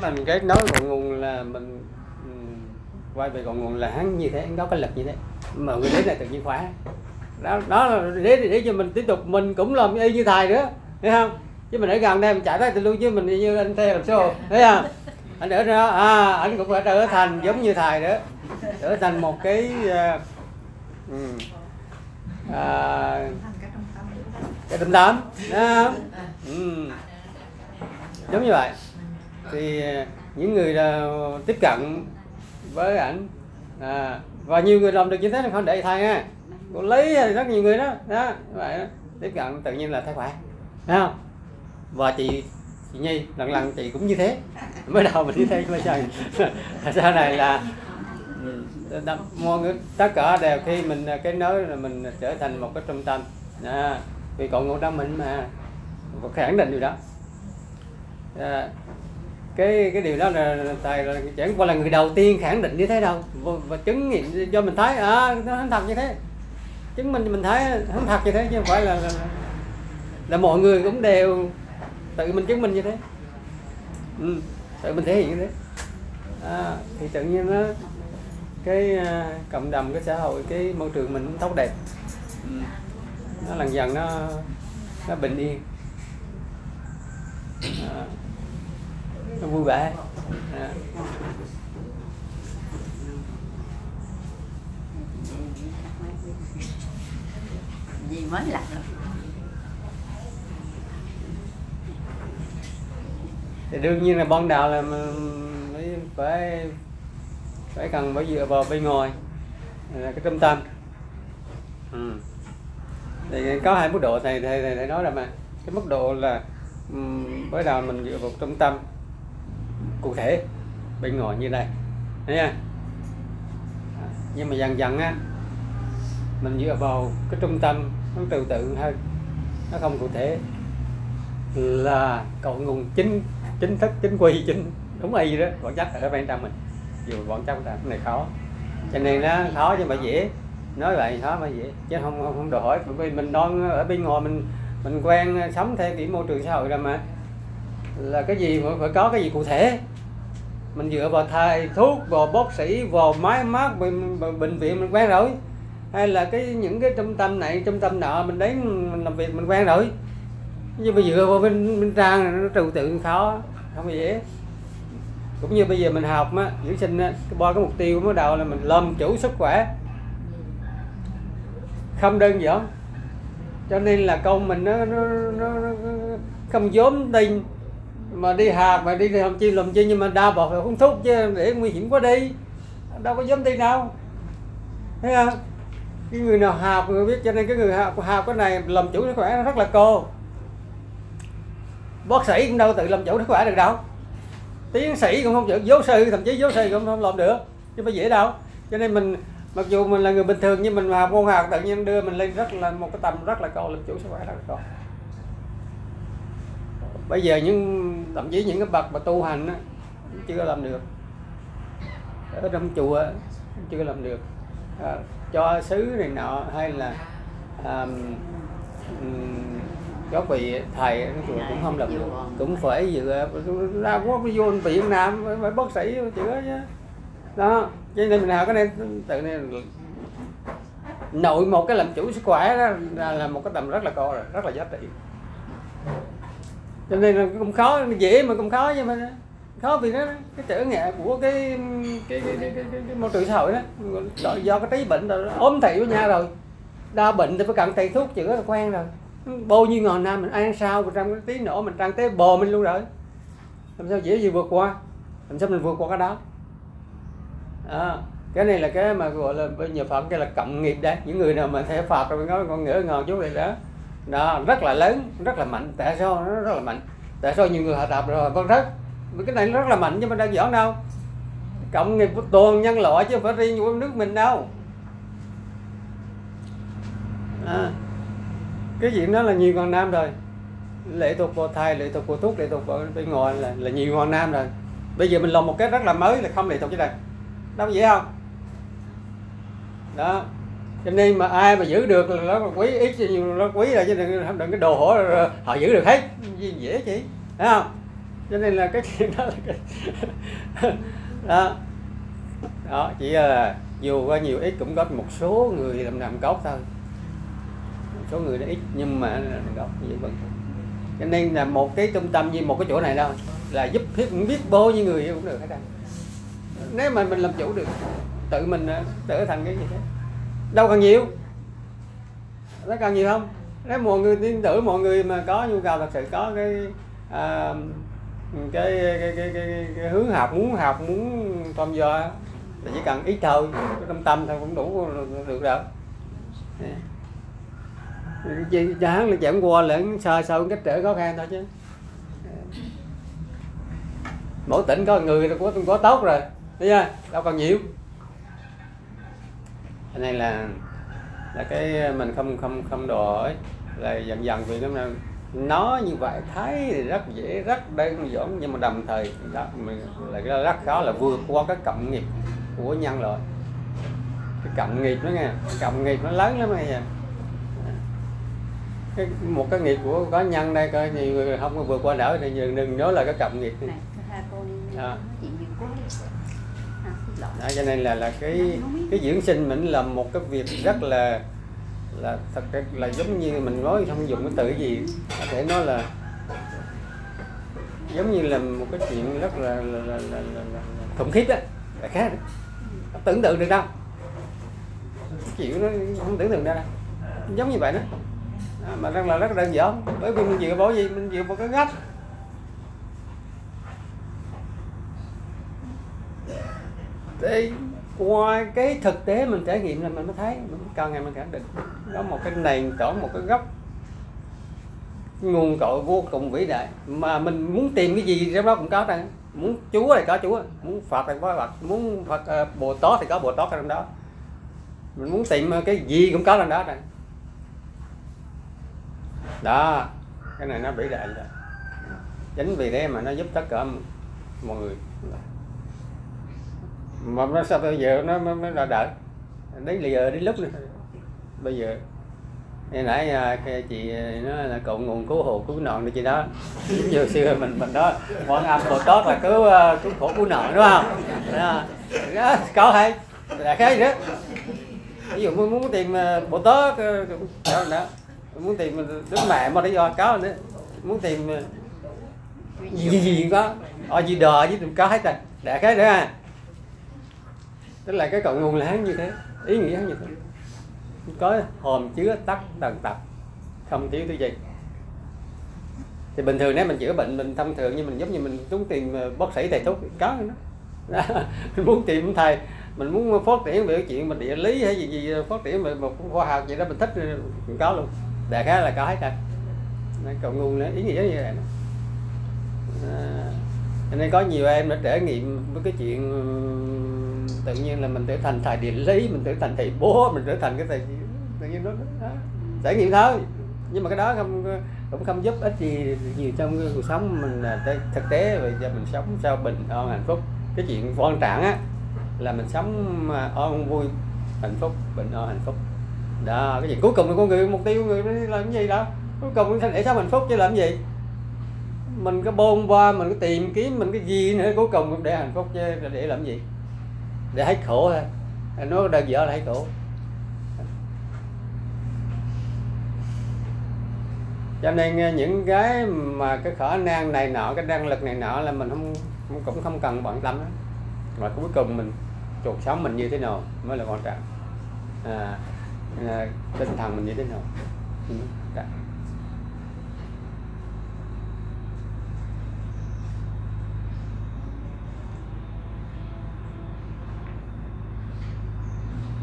cái mình cái nói gọn nguồn là mình ừ, quay về gọn nguồn là hắn như thế hắn có cái lực như thế. Mà người đến là tự nhiên khỏe đó đó là để để cho mình tiếp tục mình cũng làm y như thầy nữa thấy không? Chứ mình ở gần đây mình chạy tới từ luôn chứ mình như anh theo làm sao thấy không? Anh ở đó à anh cũng phải trở thành giống như thầy nữa trở thành một cái uh, ừm, à, cái tâm tâm đó không? Ừ. giống như vậy thì à, những người là tiếp cận với ảnh à, và nhiều người làm được như thế là không để thai ha. Cô lấy thì rất nhiều người đó đó vậy đó. tiếp cận tự nhiên là thấy khỏe thấy không? Và chị chị nhi lần lần chị cũng như thế. Mới đầu mình như thế mới sao sau này là mọi người tất cả đều khi mình à, cái nói là mình trở thành một cái trung tâm. À, vì còn ngộ tâm mình mà khẳng định điều đó. À, cái cái điều đó là thầy là chẳng qua là người đầu tiên khẳng định như thế đâu. Và, và chứng nghiệm cho mình thấy à nó không thật như thế. Chứng minh mình thấy không thật như thế chứ không phải là là, là, là mọi người cũng đều tự mình chứng minh như thế. Ừ, tự mình thể hiện như thế. À, thì tự nhiên nó cái uh, cộng đồng cái xã hội cái môi trường mình cũng tốt đẹp. Ừ. nó lần dần nó nó bình yên. À, nó vui vẻ. À. gì mới làm rồi thì đương nhiên là ban đầu là mới phải phải cần phải dựa vào bên ngoài. Là cái trung tâm. Ừ. thì có hai mức độ thầy thầy thầy, nói rồi mà. Cái mức độ là bắt đầu mình dựa vào trung tâm cụ thể bên ngoài như đây. Nha. nhưng mà dần dần á mình dựa vào cái trung tâm nó trừu tượng hơn nó không cụ thể là cội nguồn chính chính thức chính quy chính đúng y đó. Bản chất ở bên trong mình. Dù bản chất là cái này khó. Cho nên nó khó nhưng mà dễ. Nói vậy khó mà dễ. Chứ không không, không đòi hỏi. Bởi vì mình đang ở bên ngoài mình mình quen sống theo kiểu môi trường xã hội rồi mà. Là cái gì mà phải có cái gì cụ thể? Mình dựa vào thầy thuốc vào bác sĩ vào máy móc bệnh, bệnh viện mình quen rồi. Hay là cái những cái trung tâm này trung tâm nọ mình đến mình làm việc mình quen rồi. Nhưng bây giờ vào bên bên trang nó trừu tượng khó không dễ. Cũng như bây giờ mình học á dưỡng sinh á cái ba cái mục tiêu mới đầu là mình làm chủ sức khỏe. Không đơn giản. Cho nên là công mình nó nó, nó, nó không dám tin mà đi học mà đi làm chi làm chi, nhưng mà đa bọt phải không thuốc chứ, để nguy hiểm quá đi. Đâu có dám đi đâu. Thấy không? Cái người nào học người biết, cho nên cái người học học cái này làm chủ sức khỏe nó rất là cô. Bác sĩ cũng đâu tự làm chủ sức khỏe được đâu. Tiến sĩ cũng không chịu giáo sư, thậm chí giáo sư cũng không làm được. Chứ phải dễ đâu. Cho nên mình, mặc dù mình là người bình thường, nhưng mình mà môn học tự nhiên đưa mình lên rất là, một cái tầm rất là cao làm chủ sức khỏe rất là cao bây giờ những thậm chí những cái bậc mà tu hành á, chưa làm được. Ở trong chùa chưa làm được. À, cho xứ này nọ hay là à, um, các vị thầy chùa cũng không làm được. Cũng phải dựa ra có vô Việt Nam phải bác sĩ chữa chứ đó cho nên mình cái này tự này nội một cái làm chủ sức khỏe đó là, là một cái tầm rất là co rồi rất là giá trị cho nên là cũng khó dễ mà cũng khó nhưng mà. Khó vì nó cái trở ngại của cái cái cái, cái, cái, cái, cái môi trường xã hội đó. Do, cái trí bệnh rồi ốm thị với nhau rồi. Đau bệnh thì phải cần thầy thuốc chữa là quen rồi. Bao nhiêu ngàn năm mình ăn sao mình trong cái tí nổ mình trang tế bò mình luôn rồi. Làm sao dễ gì vượt qua? Làm sao mình vượt qua cái đó? À, cái này là cái mà gọi là bây giờ phật cái là cộng nghiệp đấy những người nào mà theo phật rồi nói con ngỡ ngàng chút này đó đó rất là lớn rất là mạnh. Tại sao nó rất là mạnh. Tại sao nhiều người họ tập rồi vâng rất. Cái này nó rất là mạnh nhưng mà đang giản đâu. Cộng nghiệp của toàn nhân loại chứ không phải riêng của nước mình đâu. À, cái chuyện đó là nhiều ngàn nam rồi. Lệ thuộc vào thai lệ thuộc vào thuốc lệ thuộc vào bên ngoài là là nhiều ngàn nam rồi. Bây giờ mình làm một cái rất là mới là không lệ thuộc cái này đâu dễ không? Đó cho nên mà ai mà giữ được là nó quý ít nhiều nó quý là chứ đừng đừng cái đồ họ họ giữ được hết. Dễ chị thấy không? Cho nên là cái chuyện đó là cái đó. Đó chỉ là dù có nhiều ít cũng có một số người làm làm gốc thôi. Một số người nó ít nhưng mà làm gốc như vẫn cho nên là một cái trung tâm như một cái chỗ này đâu là giúp biết, biết bao nhiêu người cũng được hết trơn. Nếu mà mình làm chủ được tự mình ờ, trở thành cái gì thế đâu cần nhiều. Nó cần nhiều không? Nếu mọi người tin tưởng mọi người mà có nhu cầu thật sự có cái à, cái, cái, cái, cái, cái hướng học muốn học muốn tham gia thì chỉ cần ít thôi. Cái tâm tâm thôi cũng đủ được rồi. Chỉ chẳng là chẳng qua là sơ sơ cách trở khó khăn thôi chứ. Mỗi tỉnh có người là có có tốt rồi. Thấy chưa? Đâu còn nhiều cho nên là là cái mình không không không ấy là dần dần vì nó nói như vậy thấy thì rất dễ rất đơn giản nhưng mà đồng thời đó mình là rất khó là vượt qua cái cộng nghiệp của nhân loại. Cái cộng nghiệp đó nghe cộng nghiệp nó lớn lắm giờ cái một cái nghiệp của có nhân đây coi nhiều người không có vượt qua nổi thì đừng nói là cái cộng nghiệp. Này À. nói chuyện nhiều quá à, lộn đó, cho nên là là cái cái dưỡng sinh mình là một cái việc rất là là thật là giống như mình nói không dùng cái từ gì. Có thể nói là giống như là một cái chuyện rất là là, là, là, là, là, là khủng khiếp đó là khác. Đó. Không tưởng tượng được đâu. Cái chuyện nó không tưởng tượng ra. Đâu giống như vậy đó. À, mà đang là rất đơn giản. Bởi vì mình dựa vào gì mình dựa vào cái gốc. Thì qua cái thực tế mình trải nghiệm là mình mới thấy mình càng ngày mình khẳng định. Đó một cái nền tảng một cái gốc nguồn cội vô cùng vĩ đại. Mà mình muốn tìm cái gì trong đó cũng có đây muốn chúa thì có chúa muốn phật thì có phật muốn phật uh, bồ tát thì có bồ tát trong đó. Mình muốn tìm ờ, cái gì cũng có trong đó đây đó cái này nó vĩ đại rồi. Chính vì thế mà nó giúp tất cả mọi người mà nó sao bây giờ nó mới, mới là đợi đến là giờ đến lúc nữa bây giờ. Như nãy à, cái chị nó là cội nguồn cứu hộ cứu nạn được chị đó. Giống như xưa mình mình đó quan âm bồ tát là cứu à, cứu khổ cứu nạn đúng không? Đó, đó có hay. Là cái nữa ví dụ muốn, muốn tìm à, bồ tát đó, đó. Muốn tìm đức mẹ mà lý do có nữa. Muốn tìm gì gì gì có. Ở gì đò với có hết rồi. Đại cái nữa ha tức là cái cội nguồn là hắn như thế. Ý nghĩa hắn như thế. Có hòm chứa tắc tần tật không thiếu thứ gì. Thì bình thường nếu mình chữa bệnh mình thông thường như mình giống như mình muốn tìm ờ, bác sĩ thầy thuốc có đó. Mình muốn tìm thầy mình muốn phát triển về chuyện mình địa lý hay gì gì ờ, phát triển về một khoa học gì đó mình thích ờ, mình có luôn. Đại khái là có hết rồi. Nên cội nguồn ý nghĩa như vậy đó. À, nên có nhiều em đã trải nghiệm với cái chuyện tự nhiên là mình trở thành thầy địa lý, mình trở thành thầy bố, mình trở thành cái thầy tự nhiên nó đó. trải nghiệm thôi. Nhưng mà cái đó không, cũng không giúp ích gì nhiều trong cuộc sống mình là thực tế. Về cho mình sống sao bình an, hạnh phúc. Cái chuyện quan trọng á, là mình sống à, an vui, hạnh phúc, bình an, hạnh phúc. Đó, cái gì? Cuối cùng là con người, mục tiêu của người là làm cái gì đó. Cuối cùng để sống hạnh phúc chứ làm gì? Mình có bôn ba, mình có tìm kiếm, mình cái gì nữa, cuối cùng để hạnh phúc chứ, để làm gì? Để hết khổ thôi nó đơn giản là hết khổ cho nên ờ, những cái mà cái khả năng này nọ cái năng lực này nọ là mình không cũng không cần bận tâm đó. mà cuối cùng mình cuộc sống mình như thế nào mới là quan trọng à, à, tinh thần mình như thế nào ừ.